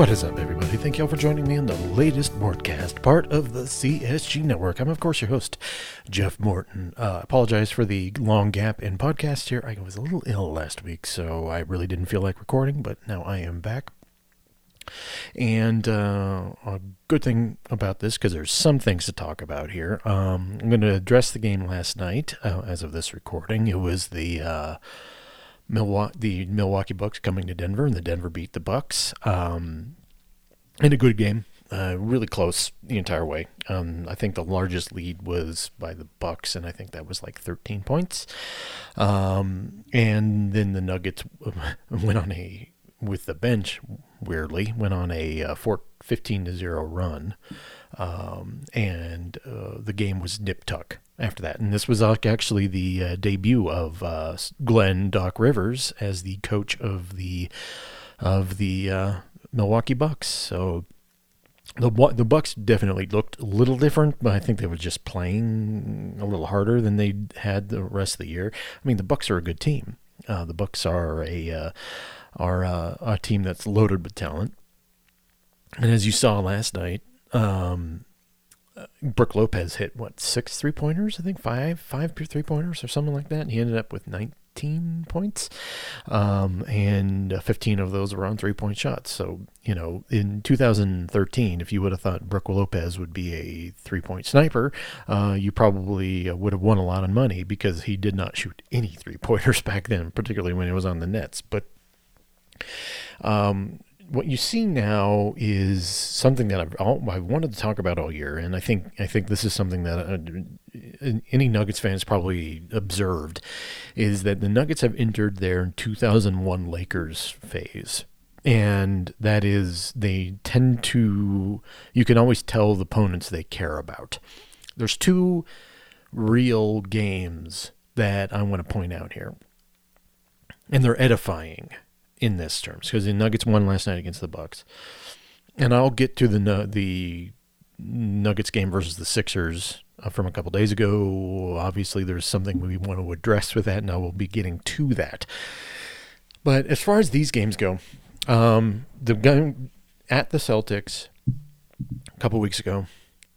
What is up, everybody? Thank y'all for joining me on the latest Mortcast, part of the CSG Network. I'm, of course, your host, Jeff Morton. Uh, apologize for the long gap in podcast here. I was a little ill last week, so I really didn't feel like recording, but now I am back. And uh, a good thing about this, because there's some things to talk about here, um, I'm going to address the game last night uh, as of this recording. It was the. Milwaukee, the Milwaukee Bucks coming to Denver, and the Denver beat the Bucks um, in a good game. Uh, really close the entire way. Um, I think the largest lead was by the Bucks, and I think that was like 13 points. Um, and then the Nuggets went on a with the bench. Weirdly, went on a uh, 15 to zero run, um, and uh, the game was nip tuck after that. And this was actually the uh, debut of uh, Glenn Doc Rivers as the coach of the of the uh, Milwaukee Bucks. So the the Bucks definitely looked a little different, but I think they were just playing a little harder than they had the rest of the year. I mean, the Bucks are a good team. Uh, the Bucks are a uh, are uh, a team that's loaded with talent. And as you saw last night, um, Brook Lopez hit what six three pointers? I think five five three pointers or something like that. And he ended up with 19 points, um, and uh, 15 of those were on three point shots. So you know, in 2013, if you would have thought Brook Lopez would be a three point sniper, uh, you probably uh, would have won a lot of money because he did not shoot any three pointers back then, particularly when he was on the Nets. But um, what you see now is something that I've, I've wanted to talk about all year, and I think I think this is something that uh, any Nuggets fans probably observed, is that the Nuggets have entered their 2001 Lakers phase, and that is they tend to you can always tell the opponents they care about. There's two real games that I want to point out here, and they're edifying in this terms because the Nuggets won last night against the Bucks, and I'll get to the the Nuggets game versus the Sixers uh, from a couple days ago. Obviously, there's something we want to address with that, and I will be getting to that. But as far as these games go, um, the game at the Celtics a couple weeks ago,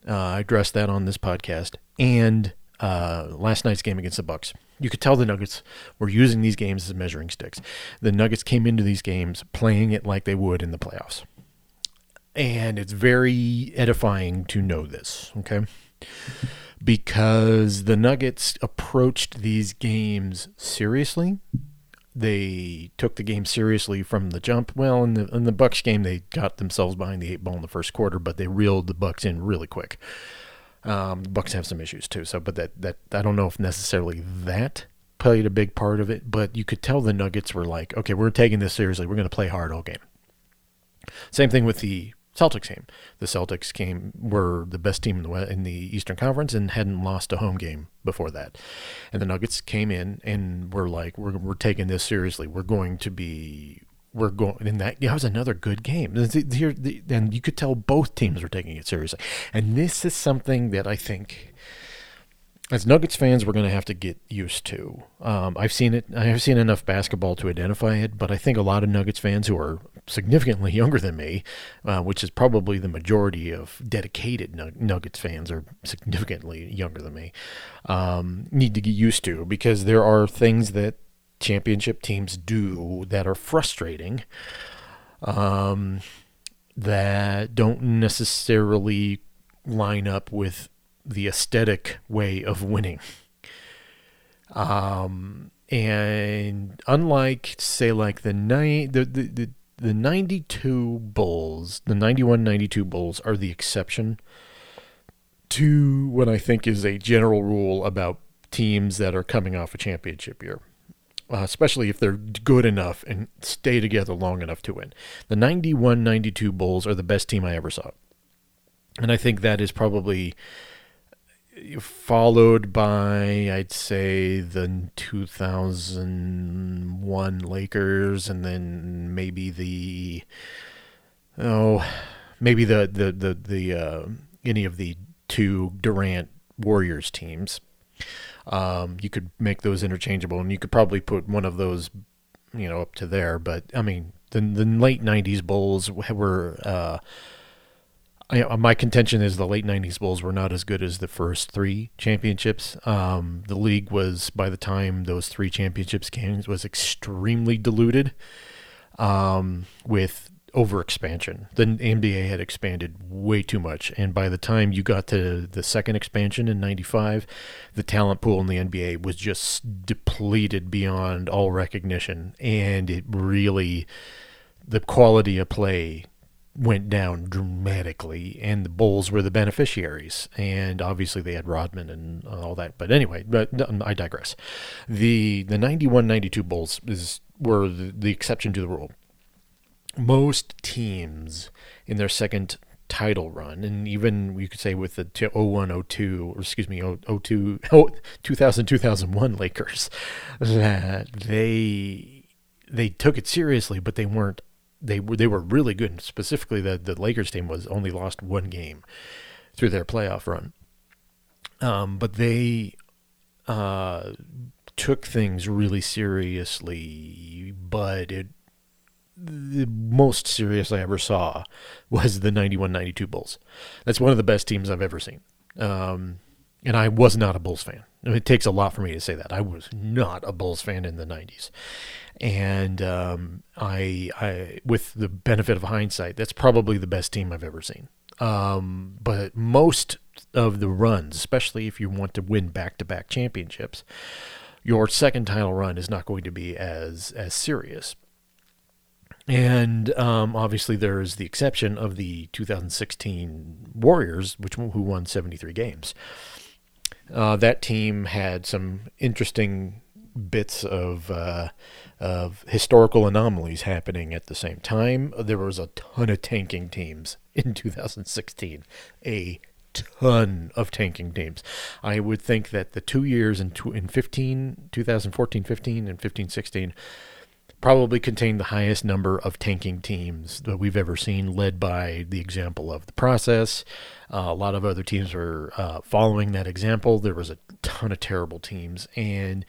uh, I addressed that on this podcast, and uh, last night's game against the Bucks. You could tell the Nuggets were using these games as measuring sticks. The Nuggets came into these games playing it like they would in the playoffs. And it's very edifying to know this, okay? Because the Nuggets approached these games seriously. They took the game seriously from the jump. Well, in the in the Bucks game, they got themselves behind the eight ball in the first quarter, but they reeled the Bucks in really quick. Um, the Bucks have some issues too, so but that that I don't know if necessarily that played a big part of it, but you could tell the Nuggets were like, okay, we're taking this seriously. We're going to play hard all game. Same thing with the Celtics game. The Celtics came were the best team in the in the Eastern Conference and hadn't lost a home game before that. And the Nuggets came in and were like, we're we're taking this seriously. We're going to be we're going and that, that was another good game. Here and you could tell both teams were taking it seriously. And this is something that i think as nuggets fans we're going to have to get used to. Um, i've seen it i have seen enough basketball to identify it but i think a lot of nuggets fans who are significantly younger than me uh, which is probably the majority of dedicated nuggets fans are significantly younger than me um, need to get used to because there are things that championship teams do that are frustrating um, that don't necessarily line up with the aesthetic way of winning. Um, and unlike, say, like the night, the, the, the, the 92 Bulls, the 91 92 Bulls are the exception to what I think is a general rule about teams that are coming off a championship year uh, especially if they're good enough and stay together long enough to win. The 91 92 Bulls are the best team I ever saw. And I think that is probably followed by, I'd say, the 2001 Lakers, and then maybe the, oh, maybe the, the, the, the, uh, any of the two Durant Warriors teams. Um, you could make those interchangeable, and you could probably put one of those, you know, up to there. But I mean, The the late '90s Bulls were. Uh, I, my contention is the late '90s Bulls were not as good as the first three championships. Um, the league was by the time those three championships came was extremely diluted, um, with overexpansion. The NBA had expanded way too much, and by the time you got to the second expansion in '95, the talent pool in the NBA was just depleted beyond all recognition, and it really the quality of play went down dramatically, and the Bulls were the beneficiaries. And obviously, they had Rodman and all that. But anyway, but um, I digress. the The ninety one ninety two Bulls is were the, the exception to the rule. Most teams in their second title run, and even you could say with the 01 02, or excuse me, 02, 2000 2001 Lakers, that they they took it seriously, but they weren't they were they were really good. Specifically, the the Lakers team was only lost one game through their playoff run, um, but they uh, took things really seriously. But it the most serious I ever saw was the 91-92 Bulls. That's one of the best teams I've ever seen. Um, and I was not a Bulls fan. It takes a lot for me to say that. I was not a Bulls fan in the 90s and um, I, I, with the benefit of hindsight, that's probably the best team I've ever seen. Um, but most of the runs, especially if you want to win back-to-back championships, your second title run is not going to be as as serious. And um, obviously, there is the exception of the 2016 Warriors, which who won 73 games. Uh, that team had some interesting bits of uh, of historical anomalies happening at the same time. There was a ton of tanking teams in 2016, a ton of tanking teams. I would think that the two years in, in 15, 2014, 15, and 15, 16 probably contained the highest number of tanking teams that we've ever seen, led by the example of the process. Uh, a lot of other teams were uh, following that example. There was a ton of terrible teams, and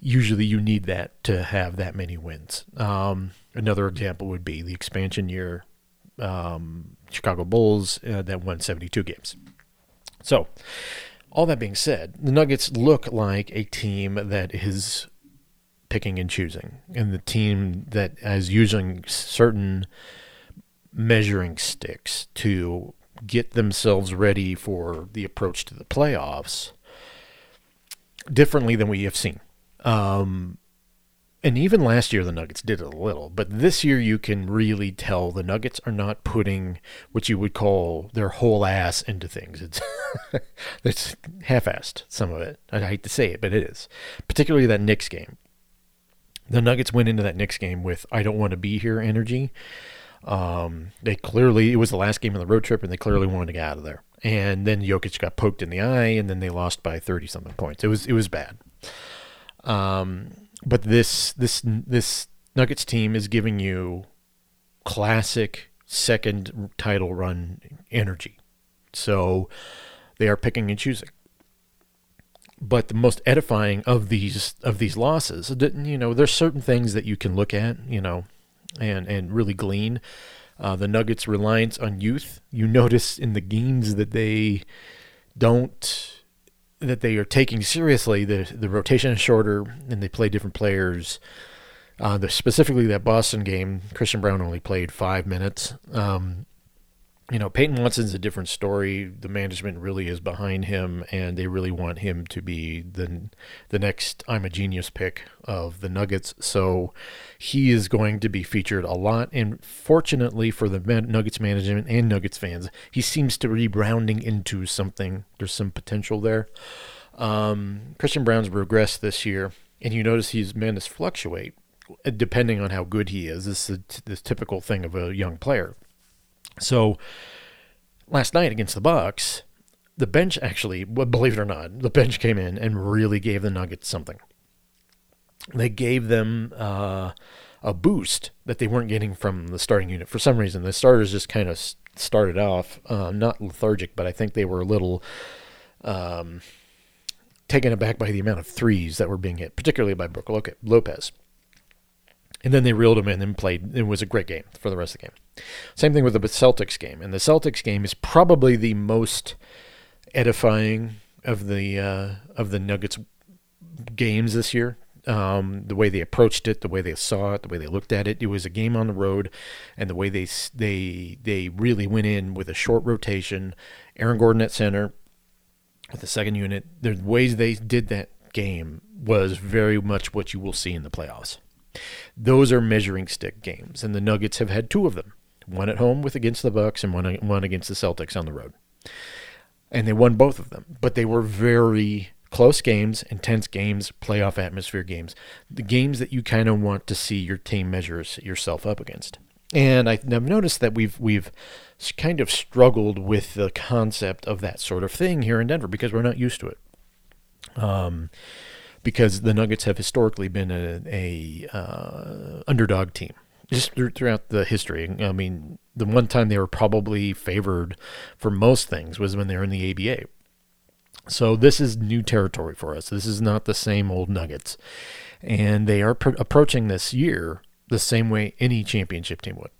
usually you need that to have that many wins. Um, another example would be the expansion year um, Chicago Bulls uh, that won 72 games. So, all that being said, the Nuggets look like a team that is picking and choosing, and the team that is using certain measuring sticks to get themselves ready for the approach to the playoffs differently than we have seen. Um, and even last year, the Nuggets did it a little, but this year you can really tell the Nuggets are not putting what you would call their whole ass into things. It's it's half-assed some of it. I hate to say it, but it is. Particularly that Knicks game. The Nuggets went into that Knicks game with "I don't want to be here" energy. Um, they clearly it was the last game of the road trip, and they clearly wanted to get out of there. And then Jokic got poked in the eye, and then they lost by thirty something points. It was it was bad. Um, but this this this Nuggets team is giving you classic second title run energy. So they are picking and choosing. But the most edifying of these of these losses, you know, there's certain things that you can look at, you know, and and really glean. Uh, the Nuggets' reliance on youth. You notice in the games that they don't that they are taking seriously. The the rotation is shorter, and they play different players. Uh, the, specifically that Boston game, Christian Braun only played five minutes. Um, you know, Peyton Watson's a different story. The management really is behind him, and they really want him to be the the next I'm a genius pick of the Nuggets. So he is going to be featured a lot. And fortunately for the Nuggets management and Nuggets fans, he seems to be rounding into something. There's some potential there. Um, Christian Braun's regressed this year, and you notice his minutes fluctuate depending on how good he is. This is the typical thing of a young player. So last night against the Bucks, the bench actually, believe it or not, the bench came in and really gave the Nuggets something. They gave them uh, a boost that they weren't getting from the starting unit. For some reason, the starters just kind of started off uh, not lethargic, but I think they were a little um, taken aback by the amount of threes that were being hit, particularly by Brook Lopez. And then they reeled them in and played. It was a great game for the rest of the game. Same thing with the Celtics game. And the Celtics game is probably the most edifying of the uh, of the Nuggets games this year. Um, the way they approached it, the way they saw it, the way they looked at it. It was a game on the road, and the way they they they really went in with a short rotation. Aaron Gordon at center with the second unit. The ways they did that game was very much what you will see in the playoffs. Those are measuring stick games, and the Nuggets have had two of them. One at home with against the Bucks, and one one against the Celtics on the road. And they won both of them, but they were very close games, intense games, playoff atmosphere games, the games that you kind of want to see your team measures yourself up against. And I've noticed that we've we've kind of struggled with the concept of that sort of thing here in Denver because we're not used to it. Um, because the Nuggets have historically been a, a uh, underdog team just throughout the history. I mean, the one time they were probably favored for most things was when they were in the ABA. So this is new territory for us. This is not the same old Nuggets, and they are pr- approaching this year the same way any championship team would.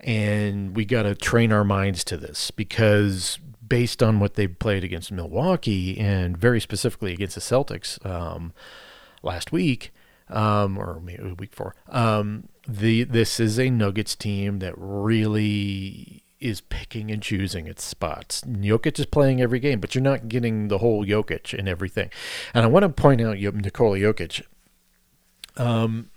And we got to train our minds to this because based on what they played against Milwaukee and very specifically against the Celtics um, last week, um, or maybe week four, um, the this is a Nuggets team that really is picking and choosing its spots. Jokic is playing every game, but you're not getting the whole Jokic and everything. And I want to point out Nikola Jokic. Um,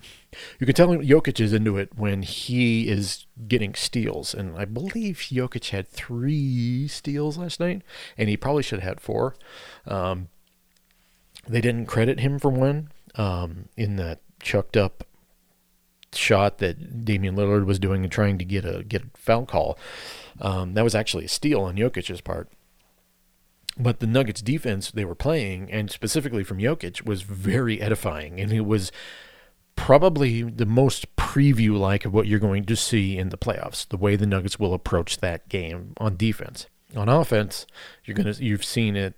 you can tell Jokic is into it when he is getting steals, and I believe Jokic had three steals last night, and he probably should have had four. Um, they didn't credit him for one um, in that chucked up shot that Damian Lillard was doing and trying to get a get a foul call. Um, that was actually a steal on Jokic's part. But the Nuggets defense they were playing, and specifically from Jokic, was very edifying, and it was probably the most preview like of what you're going to see in the playoffs. The way the Nuggets will approach that game on defense. On offense, you're gonna you've seen it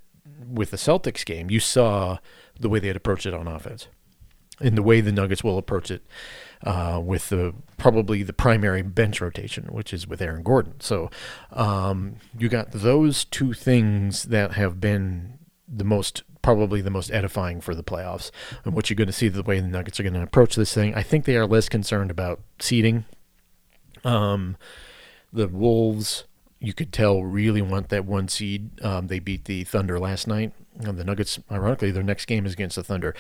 with the Celtics game. You saw the way they had approached it on offense, and the way the Nuggets will approach it uh, with the probably the primary bench rotation, which is with Aaron Gordon. So um, you got those two things that have been the most probably the most edifying for the playoffs and what you're going to see the way the Nuggets are going to approach this thing. I think they are less concerned about seeding. Um, the Wolves, you could tell, really want that one seed. Um, they beat the Thunder last night. And the Nuggets, ironically, their next game is against the Thunder.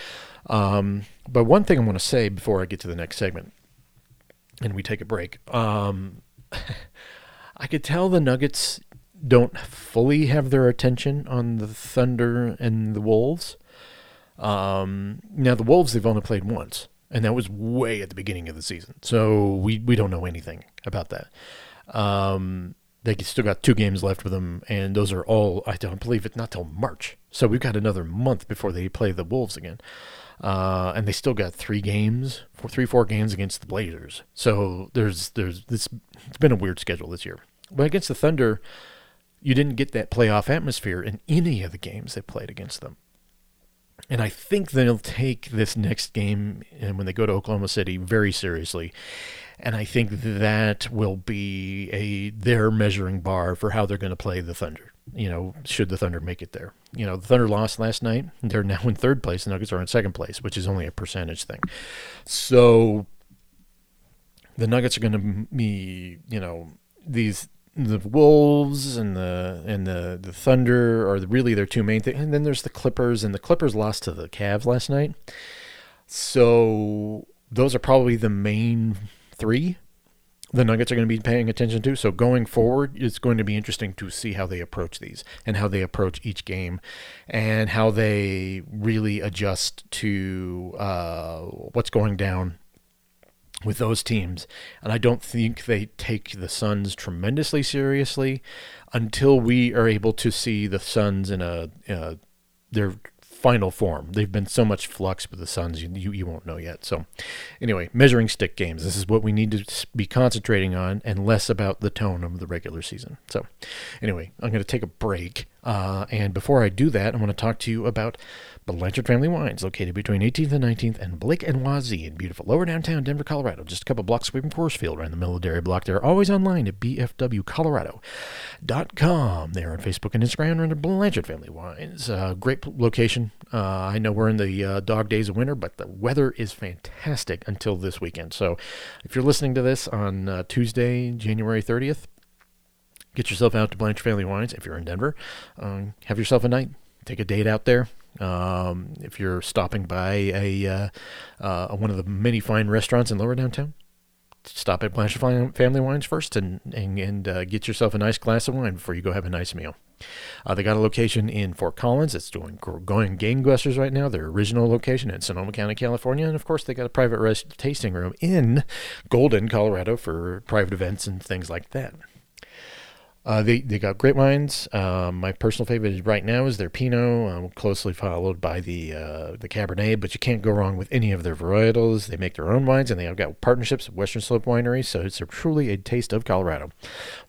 Um, but one thing I want to say before I get to the next segment, and we take a break. Um, I could tell the Nuggets don't fully have their attention on the Thunder and the Wolves. Um, now the Wolves they've only played once, and that was way at the beginning of the season. So we we don't know anything about that. Um, they still got two games left with them, and those are all I don't believe it not till March. So we've got another month before they play the Wolves again. Uh, and they still got three games, four, three, four games against the Blazers. So there's, there's, this, it's been a weird schedule this year. But against the Thunder, you didn't get that playoff atmosphere in any of the games they played against them. And I think they'll take this next game and when they go to Oklahoma City very seriously. And I think that will be a their measuring bar for how they're going to play the Thunder. You know, should the Thunder make it there? You know, the Thunder lost last night. They're now in third place. The Nuggets are in second place, which is only a percentage thing. So the Nuggets are going to be, you know, these the Wolves and the and the the Thunder are really their two main things. And then there's the Clippers, and the Clippers lost to the Cavs last night. So those are probably the main three the Nuggets are going to be paying attention to. So going forward, it's going to be interesting to see how they approach these and how they approach each game, and how they really adjust to uh, what's going down with those teams. And I don't think they take the Suns tremendously seriously until we are able to see the Suns in a, their final form. They've been so much flux with the Suns, you, you, you won't know yet. So, anyway, measuring stick games. This is what we need to be concentrating on and less about the tone of the regular season. So, anyway, I'm going to take a break. Uh, and before I do that, I want to talk to you about Blanchard Family Wines, located between 18th and 19th and Blake and Wazee in beautiful lower downtown Denver, Colorado. Just a couple blocks away from Coors Field, right in the middle of Dairy Block. They're always online at bfwcolorado.com. They're on Facebook and Instagram under Blanchard Family Wines. Uh, great location. Uh, I know we're in the uh, dog days of winter, but the weather is fantastic until this weekend. So if you're listening to this on uh, Tuesday, January 30th, get yourself out to Blanchard Family Wines if you're in Denver. Um, have yourself a night. Take a date out there. Um, if you're stopping by a uh, uh, one of the many fine restaurants in Lower Downtown, stop at Blanchard Family Wines first and and, and uh, get yourself a nice glass of wine before you go have a nice meal. Uh, they got a location in Fort Collins. It's doing going gangbusters right now. Their original location in Sonoma County, California, and of course they got a private rest tasting room in Golden, Colorado, for private events and things like that. Uh, they they got great wines. Um, my personal favorite right now is their Pinot, closely followed by the uh, the Cabernet. But you can't go wrong with any of their varietals. They make their own wines, and they have got partnerships with Western Slope Winery, so it's a, truly a taste of Colorado.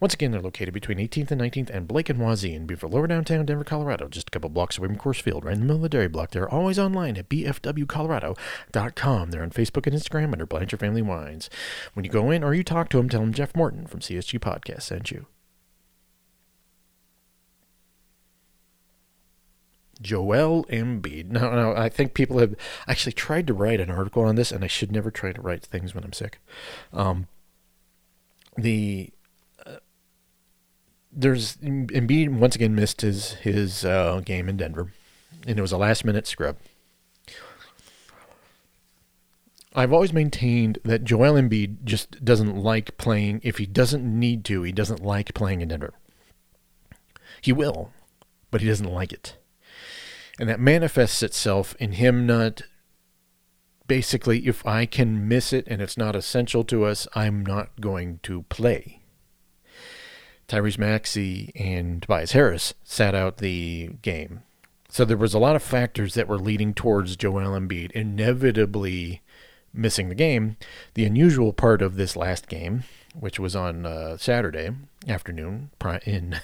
Once again, they're located between 18th and 19th and Blake and Wazee in beautiful lower downtown Denver, Colorado, just a couple blocks away from Coors Field, right in the middle of the dairy block. They're always online at bfwcolorado.com. They're on Facebook and Instagram under Blanchard Family Wines. When you go in or you talk to them, tell them Jeff Morton from CSG Podcast sent you. Joel Embiid. Now, now, I think people have actually tried to write an article on this, and I should never try to write things when I'm sick. Um, the uh, there's Embiid once again missed his his uh, game in Denver, and it was a last minute scrub. I've always maintained that Joel Embiid just doesn't like playing. If he doesn't need to, he doesn't like playing in Denver. He will, but he doesn't like it. And that manifests itself in him not basically, if I can miss it and it's not essential to us, I'm not going to play. Tyrese Maxey and Tobias Harris sat out the game. So there was a lot of factors that were leading towards Joel Embiid inevitably missing the game. The unusual part of this last game, which was on uh, Saturday afternoon in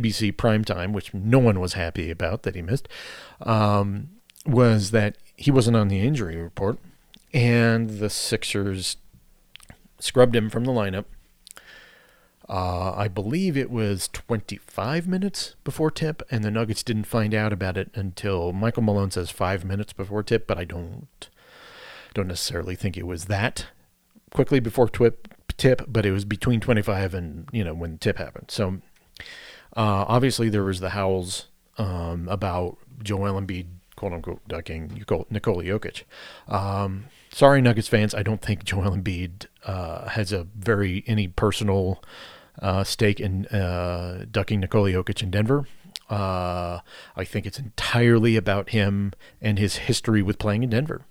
ABC primetime, which no one was happy about that he missed, um, was that he wasn't on the injury report, and the Sixers scrubbed him from the lineup. Uh, I believe it was 25 minutes before tip, and the Nuggets didn't find out about it until Michael Malone says five minutes before tip, but I don't don't necessarily think it was that quickly before tip, tip, but it was between 25 and you know when tip happened. So uh, obviously, there was the howls um, about Joel Embiid, quote unquote, ducking Nikola Jokic. Um, sorry, Nuggets fans. I don't think Joel Embiid uh, has a very any personal uh, stake in uh, ducking Nikola Jokic in Denver. Uh, I think it's entirely about him and his history with playing in Denver.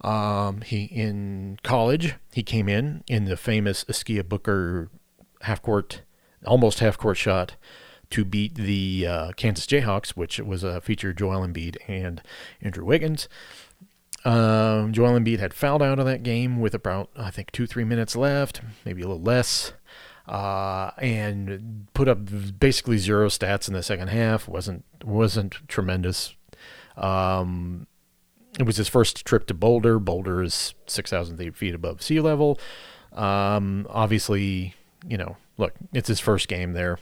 Um, he in college he came in in the famous Askia Booker half court almost half court shot to beat the uh, Kansas Jayhawks, which was a feature Joel Embiid and Andrew Wiggins. Um, Joel Embiid had fouled out of that game with about I think two three minutes left, maybe a little less, uh, and put up basically zero stats in the second half. wasn't wasn't tremendous. Um, it was his first trip to Boulder. Boulder is six thousand feet above sea level. Um, obviously, you know look, it's his first game there.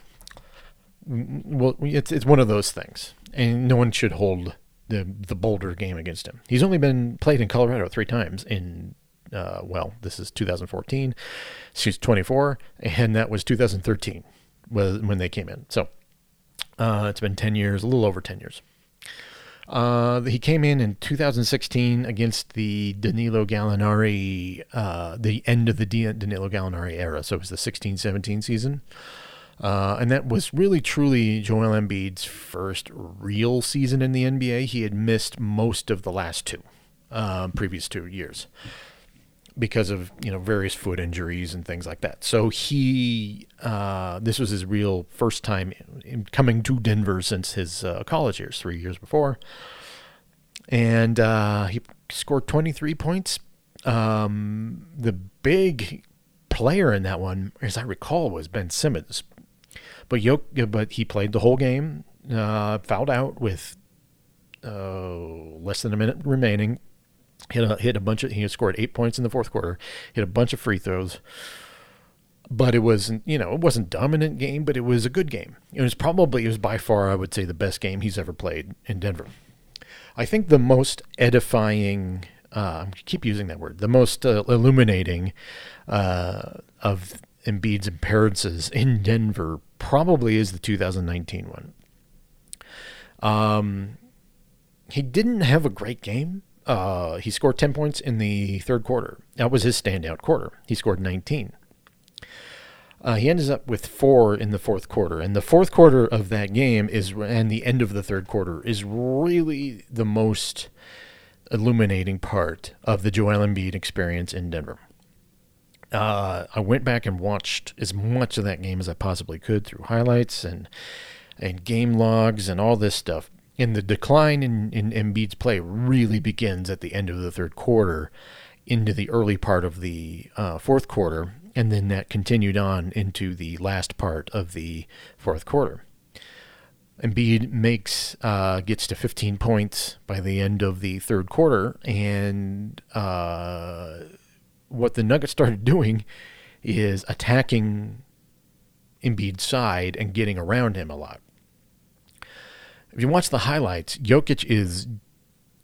Well, it's it's one of those things, and no one should hold the the Boulder game against him. He's only been played in Colorado three times in. Uh, well, this is 2014. She's 24, and that was 2013 when they came in. So uh, it's been 10 years, a little over 10 years. Uh, he came in in 2016 against the Danilo Gallinari, uh, the end of the Danilo Gallinari era. So it was the 16 17 season. Uh, and that was really truly Joel Embiid's first real season in the NBA. He had missed most of the last two, uh, previous two years because of you know various foot injuries and things like that. So he uh, this was his real first time coming to Denver since his uh, college years, three years before, and uh, he scored 23 points. Um, the big player in that one, as I recall, was Ben Simmons, but Yoke, but he played the whole game. Uh, fouled out with uh, less than a minute remaining. Hit a, hit a bunch of he scored eight points in the fourth quarter. Hit a bunch of free throws, but it wasn't you know it wasn't dominant game, but it was a good game. It was probably it was by far I would say the best game he's ever played in Denver. I think the most edifying uh, I keep using that word the most uh, illuminating uh, of Embiid's appearances in Denver probably is the 2019 one. Um, he didn't have a great game. Uh, he scored 10 points in the third quarter. That was his standout quarter. He scored 19. Uh, he ends up with four in the fourth quarter, and the fourth quarter of that game is, and the end of the third quarter is really the most illuminating part of the Joel Embiid experience in Denver. Uh, I went back and watched as much of that game as I possibly could through highlights and and game logs and all this stuff. And the decline in, in Embiid's play really begins at the end of the third quarter into the early part of the uh, fourth quarter and then that continued on into the last part of the fourth quarter. Embiid makes uh, gets to 15 points by the end of the third quarter, and uh, what the Nuggets started doing is attacking Embiid's side and getting around him a lot. If you watch the highlights, Jokic is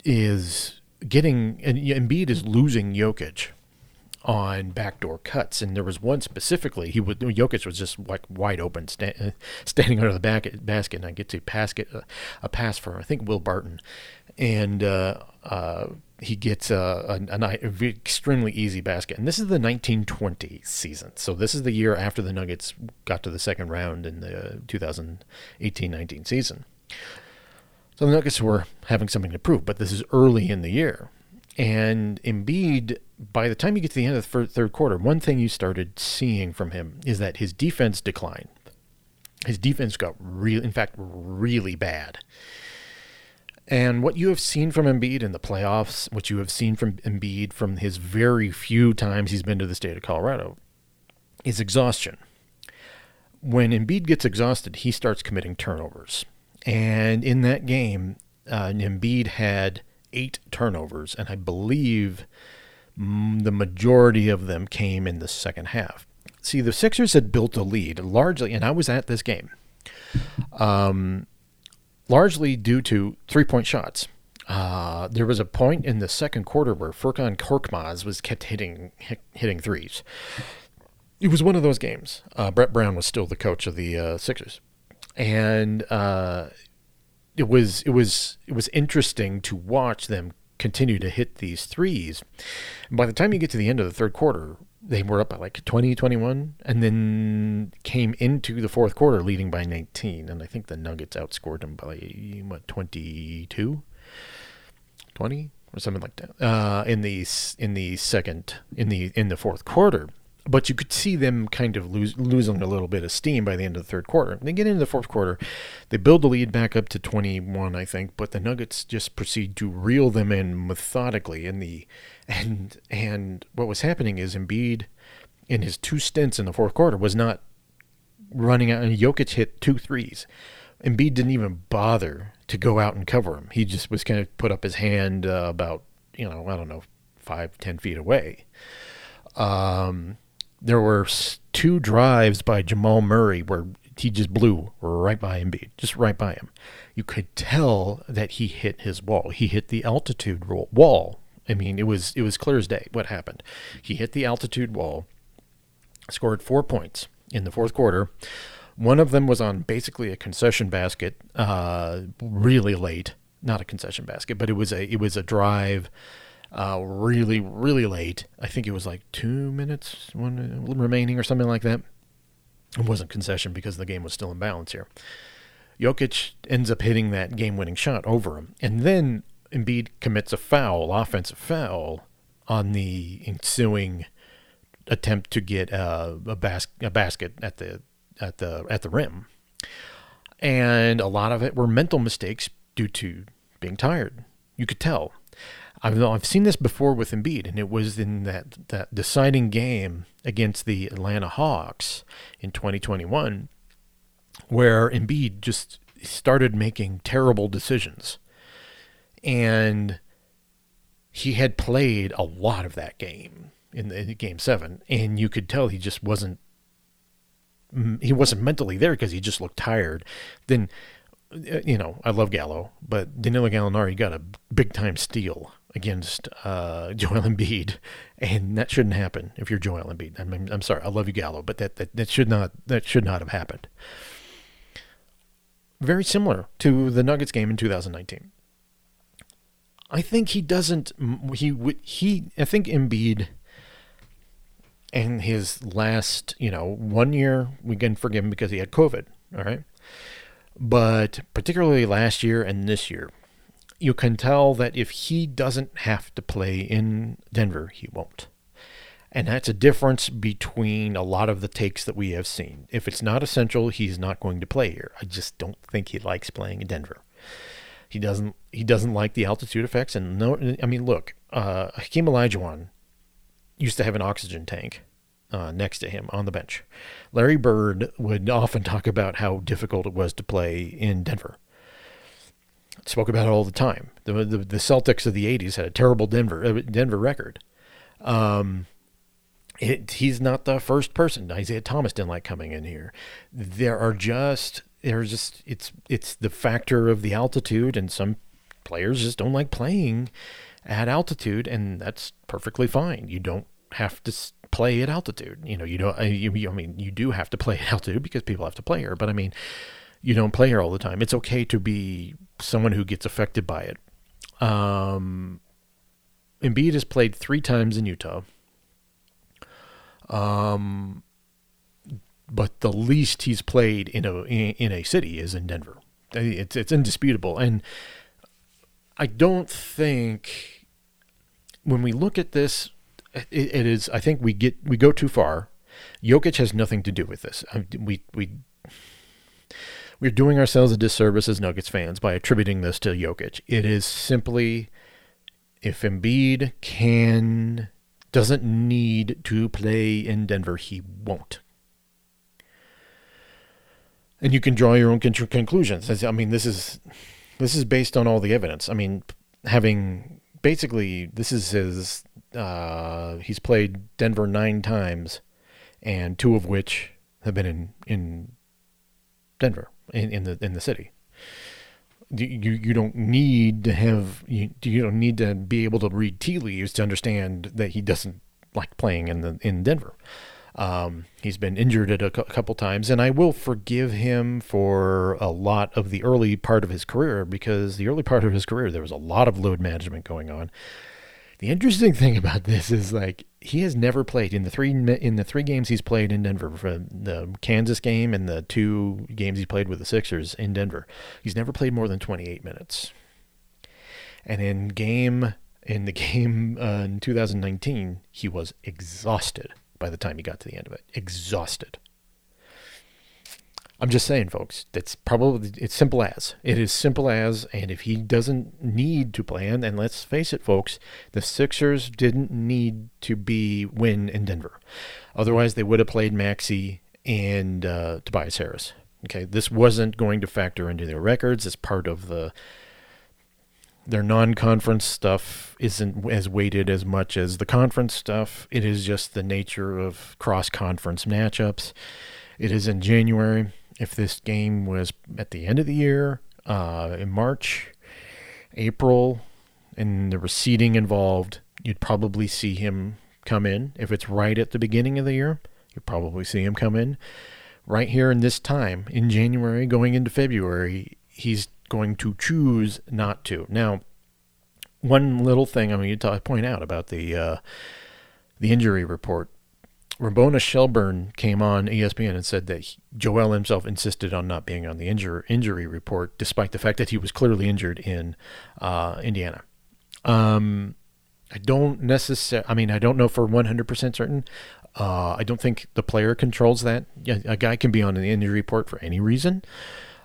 is getting and Embiid is losing Jokic on backdoor cuts, and there was one specifically. He would Jokic was just like wide open, sta- standing under the back, basket, and I get to pass get a, a, pass for I think Will Barton, and uh, uh, he gets a, a, a, extremely easy basket. And this is the 1920 season, so this is the year after the Nuggets got to the second round in the 2018-19 season. So the Nuggets were having something to prove, but this is early in the year. And Embiid, by the time you get to the end of the third quarter, one thing you started seeing from him is that his defense declined. His defense got real, in fact, really bad. And what you have seen from Embiid in the playoffs, what you have seen from Embiid from his very few times he's been to the state of Colorado, is exhaustion. When Embiid gets exhausted, he starts committing turnovers. And in that game, uh, Embiid had eight turnovers, and I believe mm, the majority of them came in the second half. See, the Sixers had built a lead largely, and I was at this game, um, largely due to three point shots. Uh, there was a point in the second quarter where Furkan Korkmaz was kept hitting hit, hitting threes. It was one of those games. Uh, Brett Brown was still the coach of the uh, Sixers, and uh, it was it was it was interesting to watch them continue to hit these threes. And by the time you get to the end of the third quarter, they were up by like 20, 21, and then came into the fourth quarter leading by 19. And I think the Nuggets outscored them by, what, 22? 20? Or something like that. Uh, in the in the second in the in the fourth quarter, but you could see them kind of lose, losing a little bit of steam by the end of the third quarter. They get into the fourth quarter, they build the lead back up to 21, I think, but the Nuggets just proceed to reel them in methodically. In the and and what was happening is Embiid, in his two stints in the fourth quarter, was not running out. And Jokic hit two threes. Embiid didn't even bother to go out and cover him. He just was kind of put up his hand uh, about you know I don't know five ten feet away. Um, there were two drives by Jamal Murray where he just blew right by Embiid, just right by him. You could tell that he hit his wall. He hit the altitude wall. I mean, it was it was clear as day what happened. He hit the altitude wall, scored four points in the fourth quarter. One of them was on basically a concession basket, uh, really late. Not a concession basket, but it was a it was a drive uh, really, really late. I think it was like two minutes remaining or something like that. It wasn't concession because the game was still in balance here. Jokic ends up hitting that game winning shot over him. And then Embiid commits a foul, offensive foul, on the ensuing attempt to get a, a, bas- a basket at the at the at the rim. And a lot of it were mental mistakes due to being tired. You could tell. I've, I've seen this before with Embiid, and it was in that, that deciding game against the Atlanta Hawks in 2021, where Embiid just started making terrible decisions. and he had played a lot of that game in the in game seven, and you could tell he just wasn't he wasn't mentally there because he just looked tired. Then, uh, you know, I love Gallo, but Danilo Gallinari got a big time steal against uh, Joel Embiid, and that shouldn't happen if you're Joel Embiid. I mean, I'm sorry, I love you, Gallo, but that, that that should not that should not have happened. Very similar to the Nuggets game in 2019. I think he doesn't. He would. He. I think Embiid and his last, you know, one year, we can forgive him because he had COVID, all right? But particularly last year and this year, you can tell that if he doesn't have to play in Denver, he won't. And that's a difference between a lot of the takes that we have seen. If it's not essential, he's not going to play here. I just don't think he likes playing in Denver. He doesn't. He doesn't like the altitude effects. And no, I mean, look, uh, Hakeem Olajuwon used to have an oxygen tank uh, next to him on the bench. Larry Bird would often talk about how difficult it was to play in Denver. Spoke about it all the time. The, the, the Celtics of the '80s had a terrible Denver uh, Denver record. Um, it, he's not the first person. Isiah Thomas didn't like coming in here. There are just there's just it's it's the factor of the altitude, and some players just don't like playing at altitude, and that's perfectly fine. You don't have to play at altitude. You know, you don't. You, I mean, you do have to play at altitude because people have to play here. But I mean, you don't play here all the time. It's okay to be someone who gets affected by it. Um, Embiid has played three times in Utah. Um, but the least he's played in a in, a city is in Denver. It's it's indisputable, and I don't think when we look at this it, it is. I think we get we go too far. Jokic has nothing to do with this. we we we're doing ourselves a disservice as Nuggets fans by attributing this to Jokic. It is simply if Embiid can doesn't need to play in Denver, he won't. And you can draw your own conclusions. I mean, this is this is based on all the evidence. I mean, having basically this is his uh, he's played Denver nine times, and two of which have been in in Denver in, in the in the city. You you don't need to have you you don't need to be able to read tea leaves to understand that he doesn't like playing in the in Denver. Um, he's been injured at a, a couple times, and I will forgive him for a lot of the early part of his career because the early part of his career there was a lot of load management going on. The interesting thing about this is like he has never played in the three in the three games he's played in Denver for the Kansas game and the two games he played with the Sixers in Denver. He's never played more than 28 minutes. And in game in the game uh, in 2019, he was exhausted by the time he got to the end of it. Exhausted. I'm just saying, folks, that's probably it's simple as it is simple as, and if he doesn't need to plan, and let's face it, folks, the Sixers didn't need to be win in Denver, otherwise they would have played Maxey and uh, Tobias Harris. Okay, this wasn't going to factor into their records as part of the their non-conference stuff isn't as weighted as much as the conference stuff. It is just the nature of cross-conference matchups. It is in January if this game was at the end of the year, uh, in March, April, and there was seeding involved, you'd probably see him come in. If it's right at the beginning of the year, you'd probably see him come in. Right here in this time, in January, going into February, he's going to choose not to. Now, one little thing I mean to point out about the uh, the injury report Ramona Shelburne came on ESPN and said that he, Joel himself insisted on not being on the injury injury report, despite the fact that he was clearly injured in uh, Indiana. Um, I don't necessarily. I mean, I don't know for one hundred percent certain. Uh, I don't think the player controls that. Yeah, a guy can be on the injury report for any reason.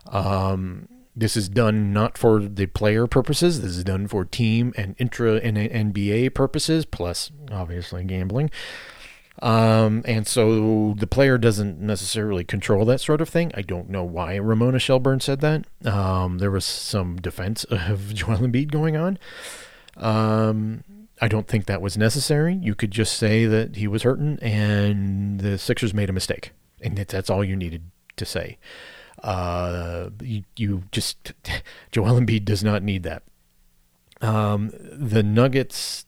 Um, this is done not for the player purposes. This is done for team and intra and NBA purposes, plus obviously gambling. Um, and so the player doesn't necessarily control that sort of thing. I don't know why Ramona Shelburne said that. Um, there was some defense of Joel Embiid going on. Um, I don't think that was necessary. You could just say that he was hurting and the Sixers made a mistake, and that's all you needed to say. Uh, you, you just Joel Embiid does not need that. Um, the Nuggets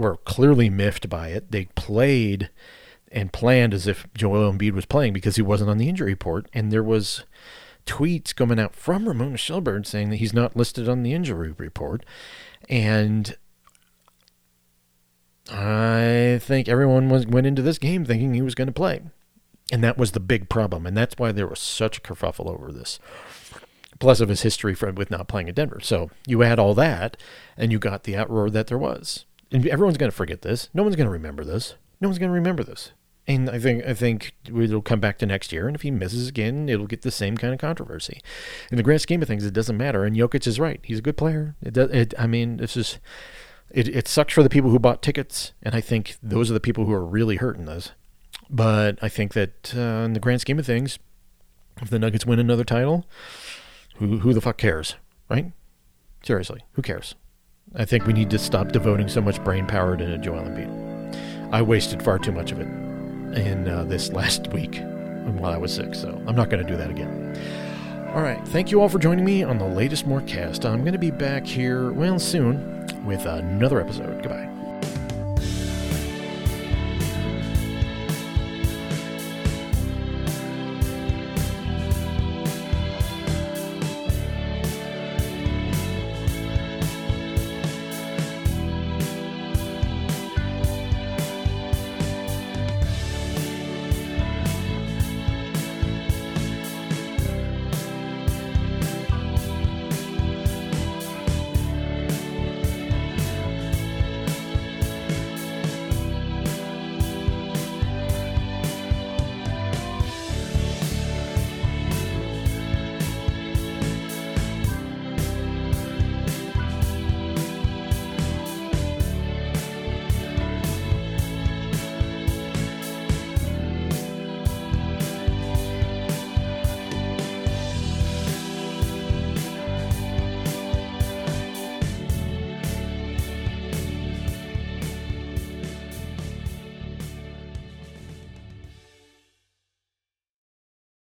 were clearly miffed by it. They played and planned as if Joel Embiid was playing because he wasn't on the injury report, and there was tweets coming out from Ramona Shelburne saying that he's not listed on the injury report, and I think everyone was went into this game thinking he was going to play, and that was the big problem, and that's why there was such a kerfuffle over this. Plus of his history with not playing at Denver. So you add all that, and you got the outroar that there was everyone's going to forget this. No one's going to remember this. No one's going to remember this. And I think I think it'll come back to next year, and if he misses again, it'll get the same kind of controversy. In the grand scheme of things, it doesn't matter. And Jokic is right; he's a good player. It does. It, I mean, this is it. It sucks for the people who bought tickets, and I think those are the people who are really hurting this. But I think that uh, in the grand scheme of things, if the Nuggets win another title, who who the fuck cares, right? Seriously, who cares? I think we need to stop devoting so much brain power to Joel Embiid. I wasted far too much of it in uh, this last week while I was sick, so I'm not going to do that again. All right, thank you all for joining me on the latest Mortcast. I'm going to be back here, well, soon with another episode. Goodbye.